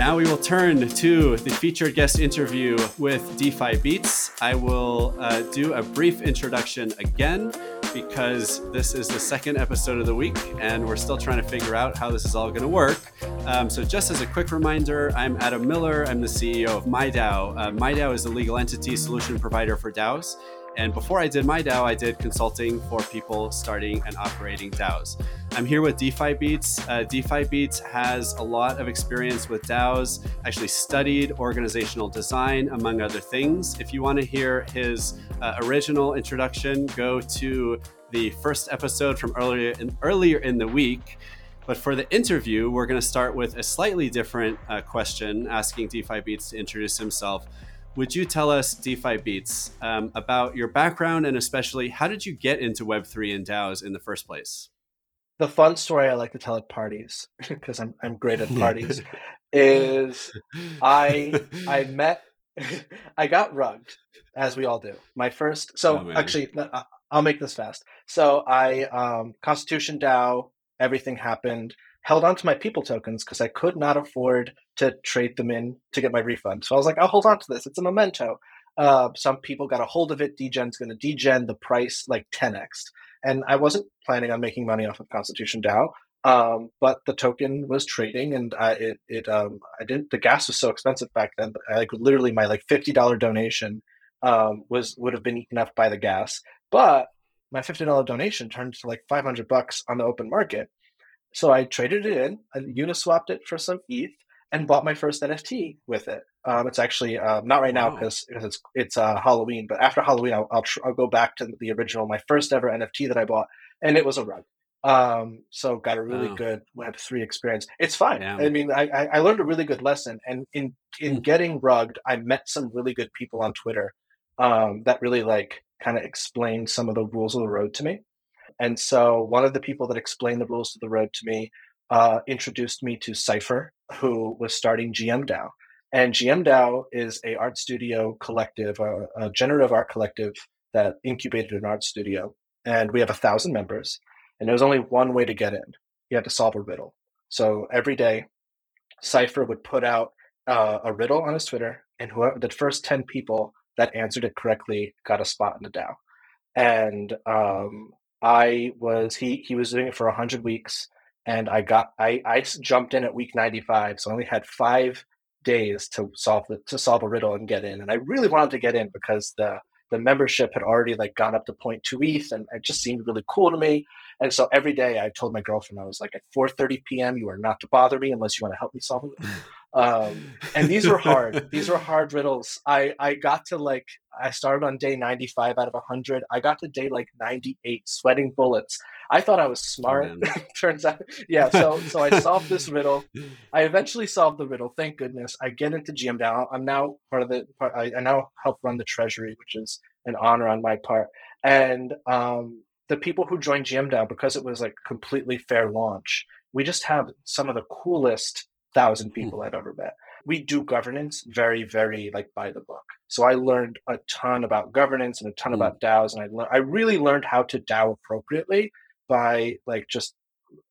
now we will turn to the featured guest interview with DeFi Beats. I will uh, do a brief introduction again because this is the second episode of the week and we're still trying to figure out how this is all going to work. Um, so, just as a quick reminder, I'm Adam Miller. I'm the CEO of MIDAO. Uh, MIDAO is a legal entity solution provider for DAOs. And before I did MIDAO, I did consulting for people starting and operating DAOs. I'm here with DeFi Beats. Uh, DeFi Beats has a lot of experience with DAOs, actually studied organizational design, among other things. If you want to hear his uh, original introduction, go to the first episode from earlier in, earlier in the week. But for the interview, we're going to start with a slightly different uh, question, asking DeFi Beats to introduce himself would you tell us, DeFi Beats, um, about your background and especially how did you get into Web3 and DAOs in the first place? The fun story I like to tell at parties, because I'm, I'm great at parties, is I I met, I got rugged, as we all do. My first, so oh, actually, I'll make this fast. So I, um, Constitution DAO, everything happened held on to my people tokens because I could not afford to trade them in to get my refund. So I was like, I'll hold on to this. It's a memento. Uh, some people got a hold of it. Degen's going to degen the price like 10x. And I wasn't planning on making money off of Constitution DAO. Um, but the token was trading, and I, it it um, I didn't. The gas was so expensive back then. I, like literally, my like fifty dollar donation um, was would have been eaten up by the gas. But my fifty dollar donation turned to like five hundred bucks on the open market, so I traded it in, I uniswapped it for some ETH, and bought my first NFT with it. Um, it's actually um, not right now because it's it's uh, Halloween, but after Halloween, I'll I'll, tr- I'll, go back to the original, my first ever NFT that I bought, and it was a rug. Um, so got a really good Web three experience. It's fine. I mean, I, I learned a really good lesson, and in in mm. getting rugged, I met some really good people on Twitter um, that really like kind of explained some of the rules of the road to me. And so one of the people that explained the rules of the road to me uh, introduced me to Cypher, who was starting GM DAO. And GM DAO is a art studio collective, a, a generative art collective that incubated an art studio. And we have a thousand members. And there was only one way to get in. You had to solve a riddle. So every day, Cypher would put out uh, a riddle on his Twitter, and whoever the first 10 people that answered it correctly got a spot in the DAO. And um, I was he he was doing it for hundred weeks, and I got I I jumped in at week ninety five, so I only had five days to solve the to solve a riddle and get in, and I really wanted to get in because the the membership had already like gone up to 0.2 ETH, and it just seemed really cool to me. And so every day I told my girlfriend I was like at 4:30 p.m. you are not to bother me unless you want to help me solve it. Um, and these were hard. these were hard riddles. I I got to like I started on day 95 out of 100. I got to day like 98, sweating bullets. I thought I was smart. Oh, Turns out, yeah. So so I solved this riddle. I eventually solved the riddle. Thank goodness. I get into GM DAO. I'm now part of the. Part, I, I now help run the treasury, which is an honor on my part. And um, the people who joined GM DAO because it was like completely fair launch. We just have some of the coolest thousand hmm. people I've ever met. We do governance very, very like by the book. So I learned a ton about governance and a ton mm. about DAOs, and I le- I really learned how to DAO appropriately by like just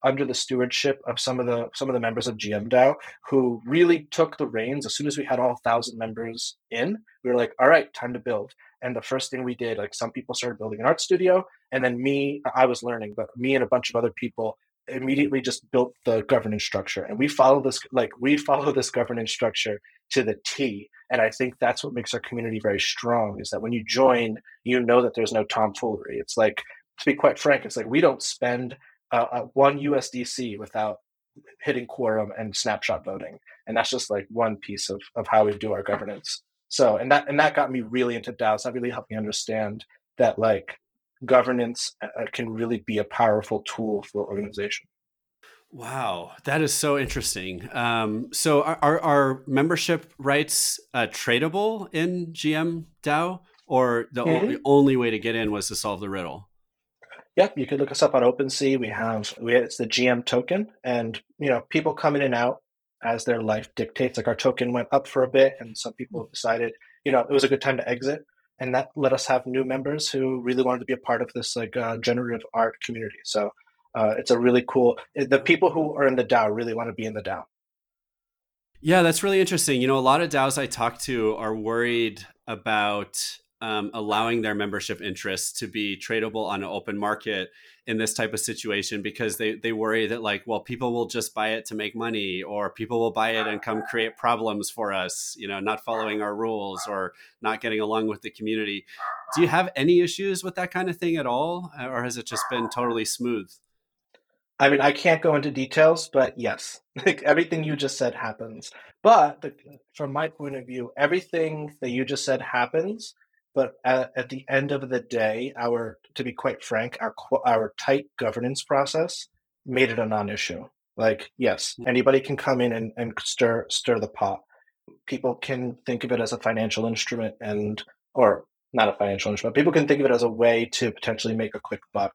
under the stewardship of some of the some of the members of GM DAO who really took the reins as soon as we had all thousand members in. We were like, all right, time to build. And the first thing we did, like some people started building an art studio, and then me, I was learning, but me and a bunch of other people immediately just built the governance structure and we follow this like we follow this governance structure to the t and i think that's what makes our community very strong is that when you join you know that there's no tomfoolery. It's like to be quite frank it's like we don't spend uh, uh one usdc without hitting quorum and snapshot voting and that's just like one piece of, of how we do our governance so and that and that got me really into daos that really helped me understand that like governance uh, uh, can really be a powerful tool for organization. Wow, that is so interesting. Um, so, are, are, are, membership rights uh, tradable in GM DAO, or the mm-hmm. only, only way to get in was to solve the riddle? Yep, you could look us up on OpenSea. We have we it's the GM token, and you know people come in and out as their life dictates. Like our token went up for a bit, and some people decided you know it was a good time to exit and that let us have new members who really wanted to be a part of this like uh, generative art community. So uh, it's a really cool. The people who are in the DAO really want to be in the DAO. Yeah, that's really interesting. You know, a lot of DAOs I talk to are worried about um, allowing their membership interests to be tradable on an open market in this type of situation because they, they worry that like well people will just buy it to make money or people will buy it and come create problems for us you know not following our rules or not getting along with the community do you have any issues with that kind of thing at all or has it just been totally smooth I mean, I can't go into details, but yes, like everything you just said happens. But the, from my point of view, everything that you just said happens. But at, at, the end of the day, our to be quite frank, our our tight governance process made it a non-issue. Like, yes, mm. anybody can come in and, and stir stir the pot. People can think of it as a financial instrument, and or not a financial instrument. People can think of it as a way to potentially make a quick buck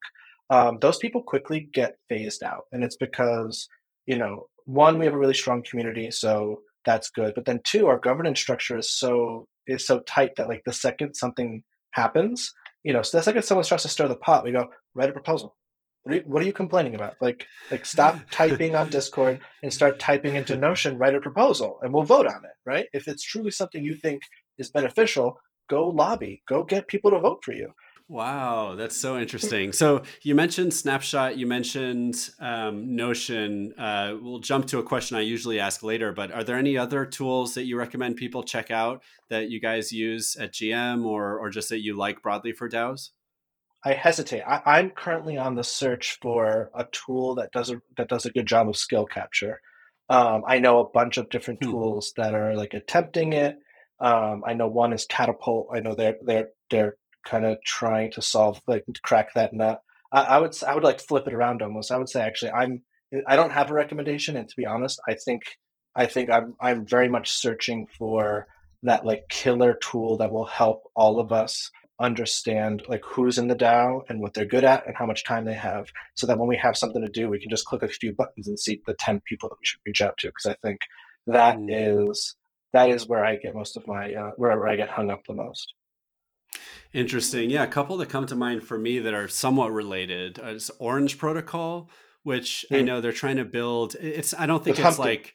um, those people quickly get phased out. And it's because, you know, one, we have a really strong community, so that's good. But then two, our governance structure is so is so tight that like the second something happens, you know, so the second someone starts to stir the pot, we go, write a proposal. What are, you, what are you complaining about? Like, like stop typing on Discord and start typing into Notion. Write a proposal, and we'll vote on it. Right? If it's truly something you think is beneficial, go lobby. Go get people to vote for you. Wow, that's so interesting. So you mentioned Snapshot, you mentioned um, Notion. Uh, we'll jump to a question I usually ask later, but are there any other tools that you recommend people check out that you guys use at GM or, or just that you like broadly for DAOs? I hesitate. I, am currently on the search for a tool that does a, that does a good job of skill capture. Um, I know a bunch of different hmm. tools that are like attempting it. Um, I know one is Catapult. I know they're they're they're kind of trying to solve like crack that nut. I, I would I would like flip it around almost. I would say actually I'm I don't have a recommendation, and to be honest, I think I think I'm I'm very much searching for that like killer tool that will help all of us understand like who's in the DAO and what they're good at and how much time they have, so that when we have something to do, we can just click a few buttons and see the ten people that we should reach out to. Because I think that mm. is that is where I get most of my uh, where I get hung up the most. Interesting. Yeah, a couple that come to mind for me that are somewhat related is Orange Protocol, which mm. I hmm. know they're trying to build. It's I don't think with it's Humpty. like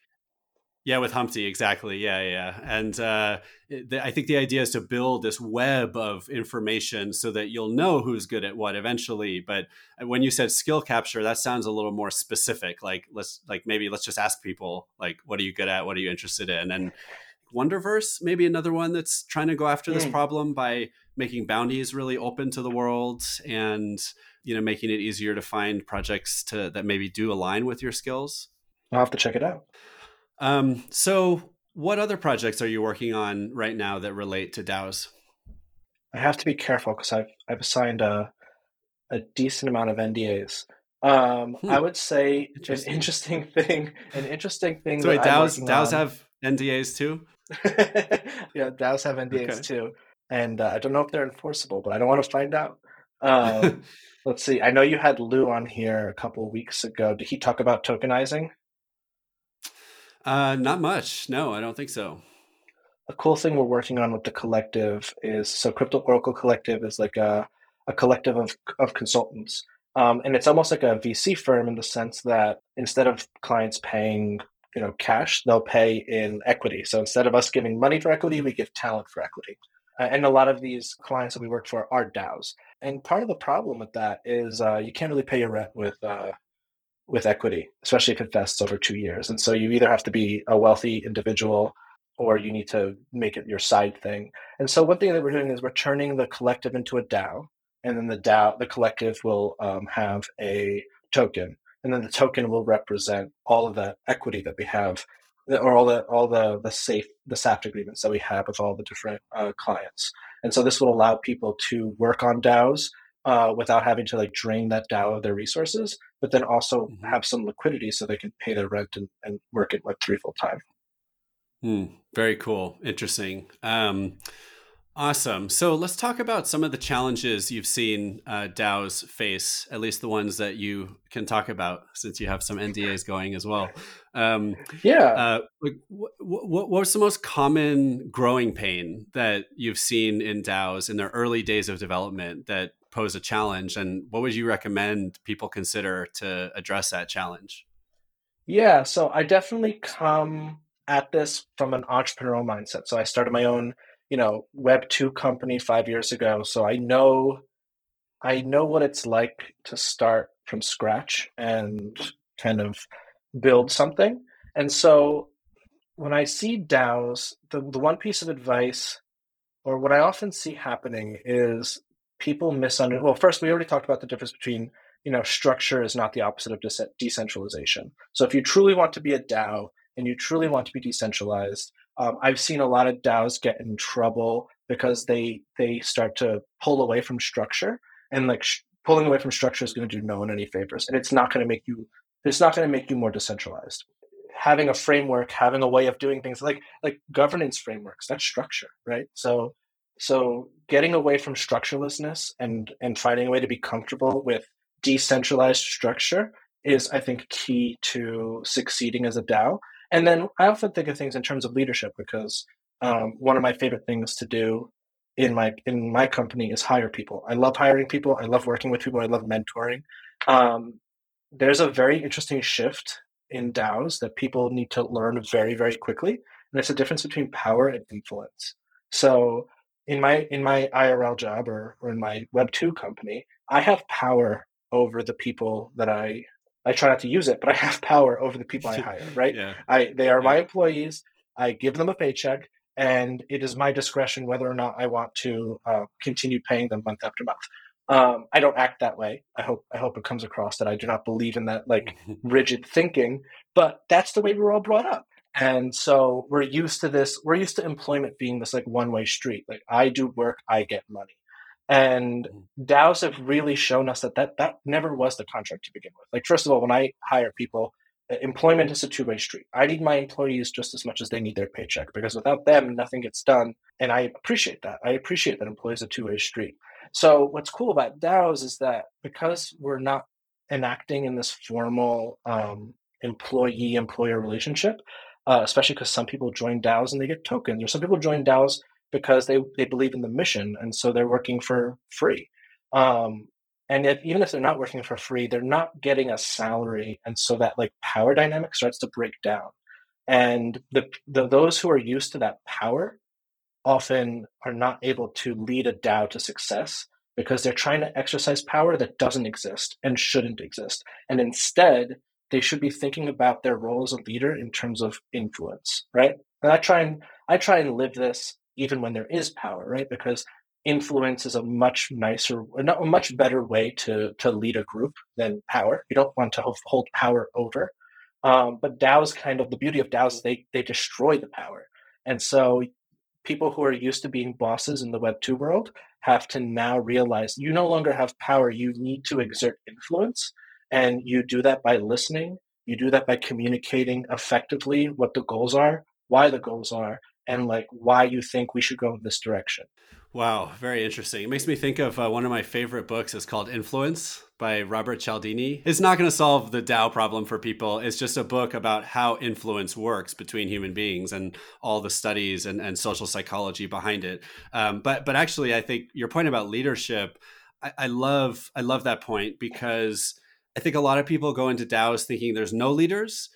yeah, with Humpty exactly. Yeah, yeah, and uh, the, I think the idea is to build this web of information so that you'll know who's good at what eventually. But uh, when you said skill capture, that sounds a little more specific. Like let's like maybe let's just ask people like, what are you good at? What are you interested in? And Wonderverse, maybe another one that's trying to go after this mm. problem by making bounties really open to the world and you know making it easier to find projects to that maybe do align with your skills. I'll have to check it out. Um, so, what other projects are you working on right now that relate to DAOs? I have to be careful because I've I've assigned a a decent amount of NDAs. Um, hmm. I would say interesting. an interesting thing, an interesting thing. So wait, DAOs DAOs on, have NDAs too. yeah, DAOs have NDAs okay. too, and uh, I don't know if they're enforceable, but I don't want to find out. Um, let's see. I know you had Lou on here a couple weeks ago. Did he talk about tokenizing? Uh, not much. No, I don't think so. A cool thing we're working on with the collective is so Crypto Oracle Collective is like a, a collective of, of consultants. Um, and it's almost like a VC firm in the sense that instead of clients paying you know cash they'll pay in equity so instead of us giving money for equity we give talent for equity and a lot of these clients that we work for are DAOs. And part of the problem with that is uh, you can't really pay your rent with uh, with equity, especially if it vests over two years. And so you either have to be a wealthy individual or you need to make it your side thing. And so one thing that we're doing is we're turning the collective into a DAO, and then the DAO, the collective will um, have a token and then the token will represent all of the equity that we have or all the all the the safe the SAFT agreements that we have with all the different uh, clients. And so this will allow people to work on DAOs uh, without having to like drain that DAO of their resources, but then also mm-hmm. have some liquidity so they can pay their rent and, and work at Web three full time. Hmm. very cool, interesting. Um, Awesome. So let's talk about some of the challenges you've seen uh, DAOs face, at least the ones that you can talk about, since you have some NDAs going as well. Um, yeah. Uh, what, what, what, was the most common growing pain that you've seen in DAOs in their early days of development that pose a challenge, and what would you recommend people consider to address that challenge? Yeah. So I definitely come at this from an entrepreneurial mindset. So I started my own, you know, Web two company five years ago. So I know, I know what it's like to start from scratch and kind of build something. And so when I see DAOs, the, the one piece of advice, or what I often see happening is people misunderstand. Well, first, we already talked about the difference between, you know, structure is not the opposite of de- decentralization. So if you truly want to be a DAO and you truly want to be decentralized, um, I've seen a lot of DAOs get in trouble because they they start to pull away from structure, and like sh- pulling away from structure is going to do no one any favors, and it's not going to make you it's not going to make you more decentralized. Having a framework, having a way of doing things like like governance frameworks, that's structure, right? So so getting away from structurelessness and and finding a way to be comfortable with decentralized structure is, I think, key to succeeding as a DAO. And then I often think of things in terms of leadership because um, one of my favorite things to do in my in my company is hire people. I love hiring people. I love working with people. I love mentoring. Um, there's a very interesting shift in DAOs that people need to learn very very quickly, and it's a difference between power and influence. So in my in my IRL job or, or in my Web two company, I have power over the people that I I try not to use it, but I have power over the people I hire, right? yeah. I they are my employees. I give them a paycheck, and it is my discretion whether or not I want to uh, continue paying them month after month. Um, I don't act that way. I hope I hope it comes across that I do not believe in that like rigid thinking, but that's the way we were all brought up. And so we're used to this, we're used to employment being this like one way street. Like I do work, I get money. And mm-hmm. DAOs have really shown us that, that that never was the contract to begin with. Like, first of all, when I hire people, employment is a two way street. I need my employees just as much as they need their paycheck because without them, nothing gets done. And I appreciate that. I appreciate that employees a two way street. So, what's cool about DAOs is that because we're not enacting in this formal um, employee employer relationship, uh, especially because some people join DAOs and they get tokens, or some people join DAOs because they, they believe in the mission and so they're working for free. Um, and if, even if they're not working for free, they're not getting a salary, and so that like power dynamic starts to break down. And the, the those who are used to that power often are not able to lead a DAO to success because they're trying to exercise power that doesn't exist and shouldn't exist. And instead, they should be thinking about their role as a leader in terms of influence, right? And I try and I try and live this even when there is power, right? Because influence is a much nicer, a much better way to to lead a group than power. You don't want to hold power over. Um, but DAOs kind of the beauty of DAOs is they they destroy the power, and so people who are used to being bosses in the Web two world have to now realize you no longer have power. You need to exert influence, and you do that by listening. You do that by communicating effectively what the goals are, why the goals are, and like why you think we should go in this direction. Wow, very interesting. It makes me think of uh, one of my favorite books is called Influence by Robert Cialdini. It's not going to solve the DAO problem for people. It's just a book about how influence works between human beings and all the studies and, and social psychology behind it. Um, but but actually, I think your point about leadership, I, I love I love that point because I think a lot of people go into DAOs thinking there's no leaders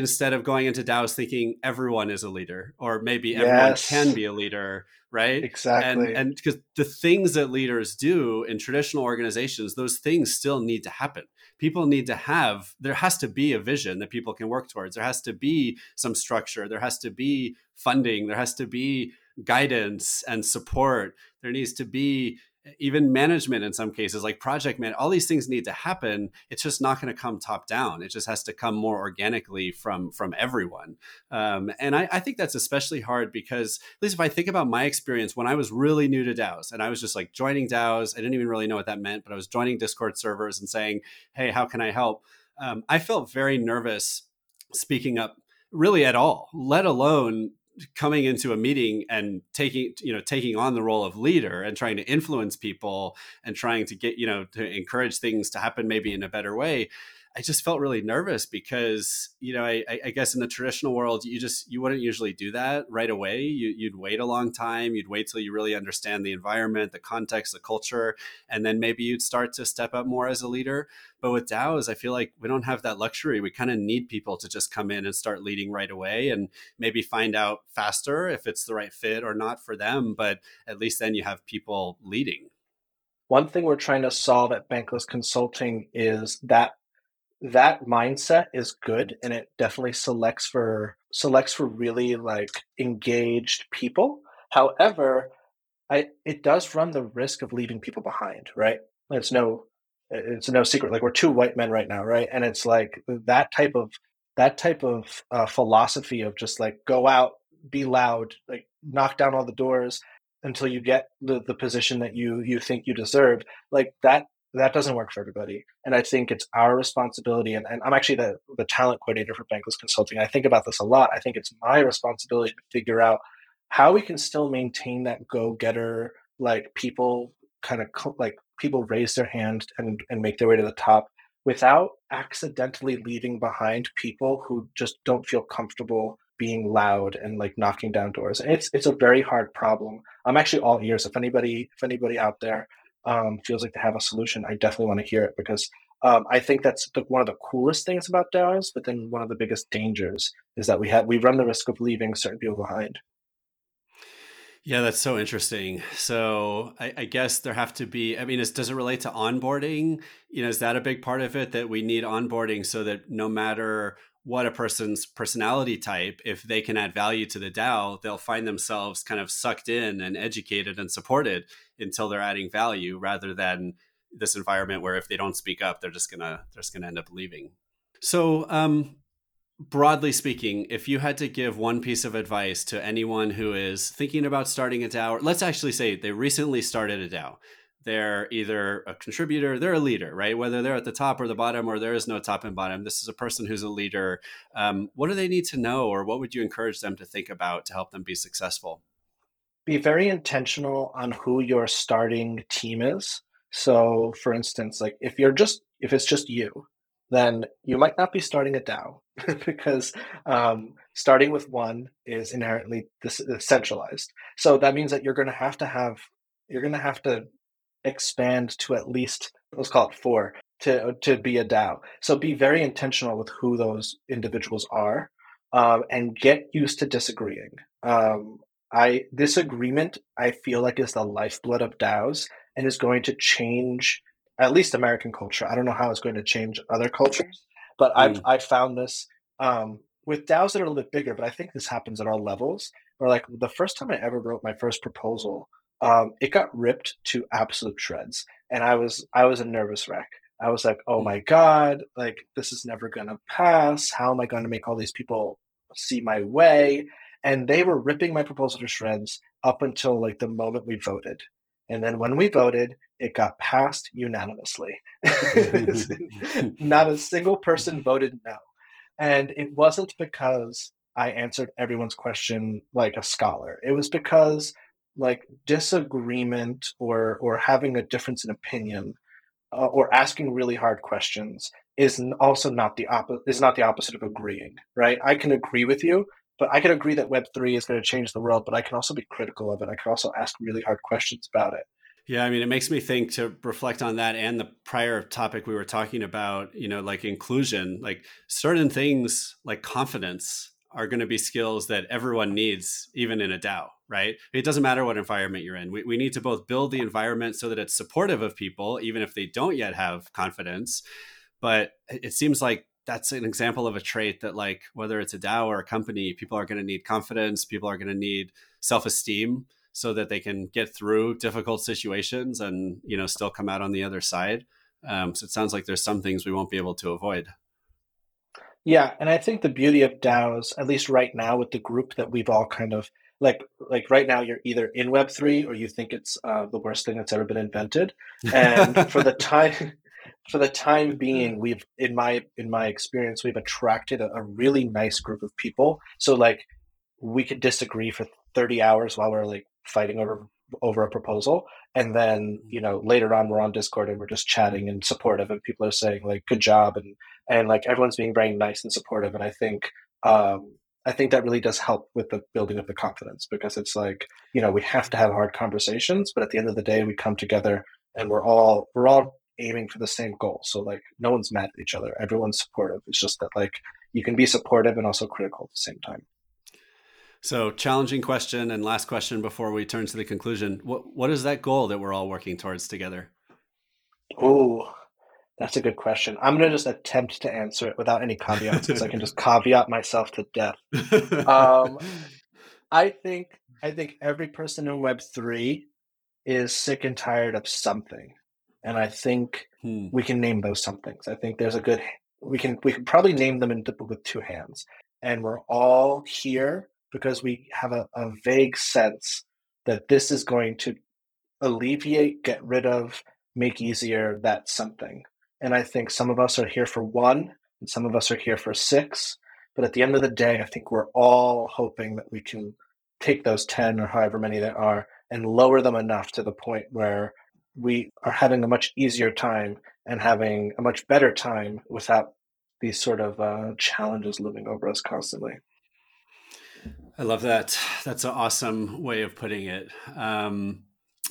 instead of going into DAOs thinking everyone is a leader or maybe yes. everyone can be a leader, right? Exactly. And and because the things that leaders do in traditional organizations, those things still need to happen. People need to have there has to be a vision that people can work towards. There has to be some structure, there has to be funding, there has to be guidance and support. There needs to be even management in some cases like project man all these things need to happen. It's just not going to come top down. It just has to come more organically from from everyone. Um, and I, I, think that's especially hard because at least if i think about my experience when i was really new to daos and i was just like joining daos i didn't even really know what that meant but i was joining discord servers and saying hey how can i help? Um, i felt very nervous speaking up really at all let alone coming into a meeting and taking you know taking on the role of leader and trying to influence people and trying to get you know to encourage things to happen maybe in a better way I just felt really nervous because you know I, I guess in the traditional world you just you wouldn't usually do that right away. You, you'd wait a long time. You'd wait till you really understand the environment, the context, the culture, and then maybe you'd start to step up more as a leader. But with DAOs, I feel like we don't have that luxury. We kind of need people to just come in and start leading right away and maybe find out faster if it's the right fit or not for them. But at least then you have people leading. One thing we're trying to solve at Bankless Consulting is that that mindset is good and it definitely selects for selects for really like engaged people. However, I it does run the risk of leaving people behind, right? It's no it's no secret. Like we're two white men right now, right? And it's like that type of that type of uh, philosophy of just like go out, be loud, like knock down all the doors until you get the, the position that you you think you deserve. Like that that doesn't work for everybody. And I think it's our responsibility. And, and I'm actually the, the talent coordinator for Bankless Consulting. I think about this a lot. I think it's my responsibility to figure out how we can still maintain that go getter, like people kind of like people raise their hand and, and make their way to the top without accidentally leaving behind people who just don't feel comfortable being loud and like knocking down doors. And it's it's a very hard problem. I'm actually all ears. If anybody if anybody out there um, feels like they have a solution, I definitely want to hear it because um, I think that's the, one of the coolest things about DAOs. But then one of the biggest dangers is that we have we run the risk of leaving certain people behind. Yeah, that's so interesting. So I, I, guess there have to be. I mean, is, does it relate to onboarding? You know, is that a big part of it that we need onboarding so that no matter what a person's personality type, if they can add value to the DAO, they'll find themselves kind of sucked in and educated and supported until they're adding value, rather than this environment where if they don't speak up, they're just gonna they're just gonna end up leaving. So um, broadly speaking, if you had to give one piece of advice to anyone who is thinking about starting a DAO, let's actually say they recently started a DAO. They're either a contributor, they're a leader, right? Whether they're at the top or the bottom, or there is no top and bottom. This is a person who's a leader. Um, what do they need to know, or what would you encourage them to think about to help them be successful? Be very intentional on who your starting team is. So, for instance, like if you're just if it's just you, then you might not be starting a DAO because um, starting with one is inherently centralized. So that means that you're going to have to have you're going to have to expand to at least let's call it four to to be a DAO. So be very intentional with who those individuals are, um, and get used to disagreeing. Um, I disagreement I feel like is the lifeblood of DAOs and is going to change at least American culture. I don't know how it's going to change other cultures, but mm. I've I've found this um, with DAOs that are a little bit bigger. But I think this happens at all levels. Or like the first time I ever wrote my first proposal, um, it got ripped to absolute shreds, and I was I was a nervous wreck. I was like, oh mm. my god, like this is never gonna pass. How am I going to make all these people see my way? And they were ripping my proposal to shreds up until like the moment we voted. And then when we voted, it got passed unanimously. Not a single person voted no. And it wasn't because I answered everyone's question like a scholar. It was because like disagreement or or having a difference in opinion uh, or asking really hard questions is also not the opposite is not the opposite of agreeing, right? I can agree with you, but I can agree that Web3 is going to change the world, but I can also be critical of it. I can also ask really hard questions about it. Yeah, I mean, it makes me think to reflect on that and the prior topic we were talking about, you know, like inclusion, like certain things like confidence are going to be skills that everyone needs, even in a DAO, right? It doesn't matter what environment you're in. We, we need to both build the environment so that it's supportive of people, even if they don't yet have confidence. But it seems like that's an example of a trait that like whether it's a DAO or a company, people are going to need confidence, people are going to need self-esteem so that they can get through difficult situations and you know still come out on the other side. Um, so it sounds like there's some things we won't be able to avoid. Yeah, and I think the beauty of DAOs, at least right now with the group that we've all kind of like like right now you're either in Web three or you think it's uh, the worst thing that's ever been invented. And for the time for the time being, we've in my in my experience, we've attracted a, a really nice group of people. So like we could disagree for 30 hours while we're like fighting over over a proposal and then you know later on we're on discord and we're just chatting and supportive and people are saying like good job and and like everyone's being very nice and supportive and i think um i think that really does help with the building of the confidence because it's like you know we have to have hard conversations but at the end of the day we come together and we're all we're all aiming for the same goal. So like no one's mad at each other. Everyone's supportive. It's just that like you can be supportive and also critical at the same time. So, challenging question and last question before we turn to the conclusion. What what is that goal that we're all working towards together? Oh, that's a good question. I'm going to just attempt to answer it without any caveats because I can just caveat myself to death. Um, I think I think every person in Web three is sick and tired of something, and I think hmm. we can name those somethings. I think there's a good we can we can probably name them in with two hands, and we're all here because we have a, a vague sense that this is going to alleviate, get rid of, make easier that something. And I think some of us are here for one, and some of us are here for six. But at the end of the day, I think we're all hoping that we can take those 10 or however many there are and lower them enough to the point where we are having a much easier time and having a much better time without these sort of uh, challenges looming over us constantly. I love that. That's an awesome way of putting it. Um,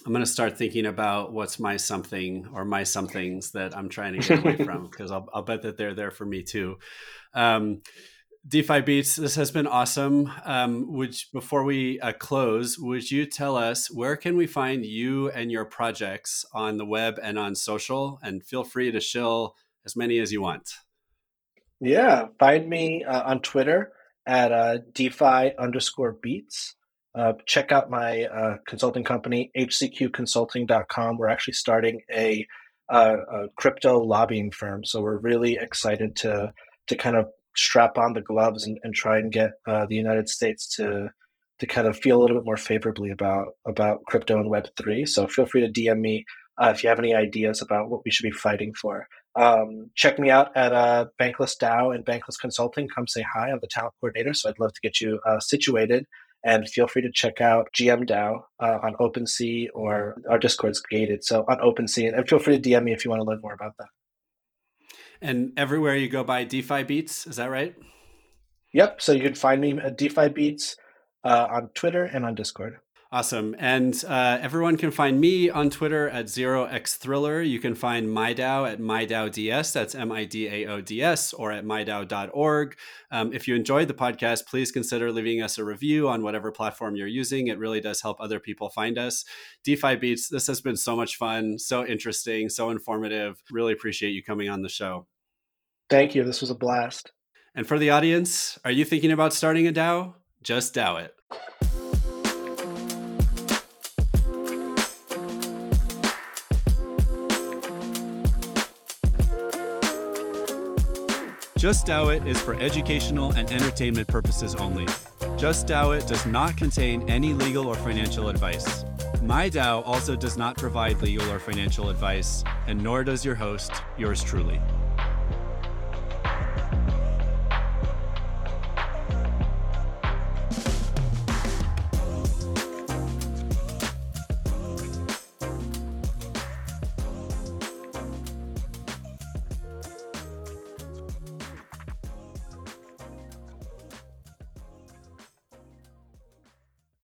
I'm going to start thinking about what's my something or my somethings that I'm trying to get away from because I'll, I'll, bet that they're there for me too. Um, DeFi Beats, this has been awesome. Um, would before we uh, close, would you tell us where can we find you and your projects on the web and on social? And feel free to shill as many as you want. Yeah, find me uh, on Twitter at uh, DeFi underscore beats. Uh, check out my uh, consulting company, hcqconsulting.com. We're actually starting a, uh, a, crypto lobbying firm. So we're really excited to, to kind of strap on the gloves and, and try and get uh, the United States to, to kind of feel a little bit more favorably about, about crypto and Web3. So feel free to DM me uh, if you have any ideas about what we should be fighting for. Um, check me out at uh, Bankless DAO and Bankless Consulting. Come say hi. I'm the talent coordinator, so I'd love to get you situated. And feel free to check out GM DAO uh, on OpenSea or our Discord's gated. So on OpenSea, and feel free to DM me if you want to learn more about that. And everywhere you go by DeFi Beats, is that right? Yep. So you can find me at DeFi Beats uh, on Twitter and on Discord. Awesome. And uh, everyone can find me on Twitter at 0xthriller. You can find MIDAO at MIDAODS. That's M I D A O D S, or at MIDAO.org. Um, if you enjoyed the podcast, please consider leaving us a review on whatever platform you're using. It really does help other people find us. DeFi Beats, this has been so much fun, so interesting, so informative. Really appreciate you coming on the show. Thank you. This was a blast. And for the audience, are you thinking about starting a DAO? Just DAO it. Just DAO It is for educational and entertainment purposes only. Just DAO It does not contain any legal or financial advice. MIDAO also does not provide legal or financial advice, and nor does your host, yours truly.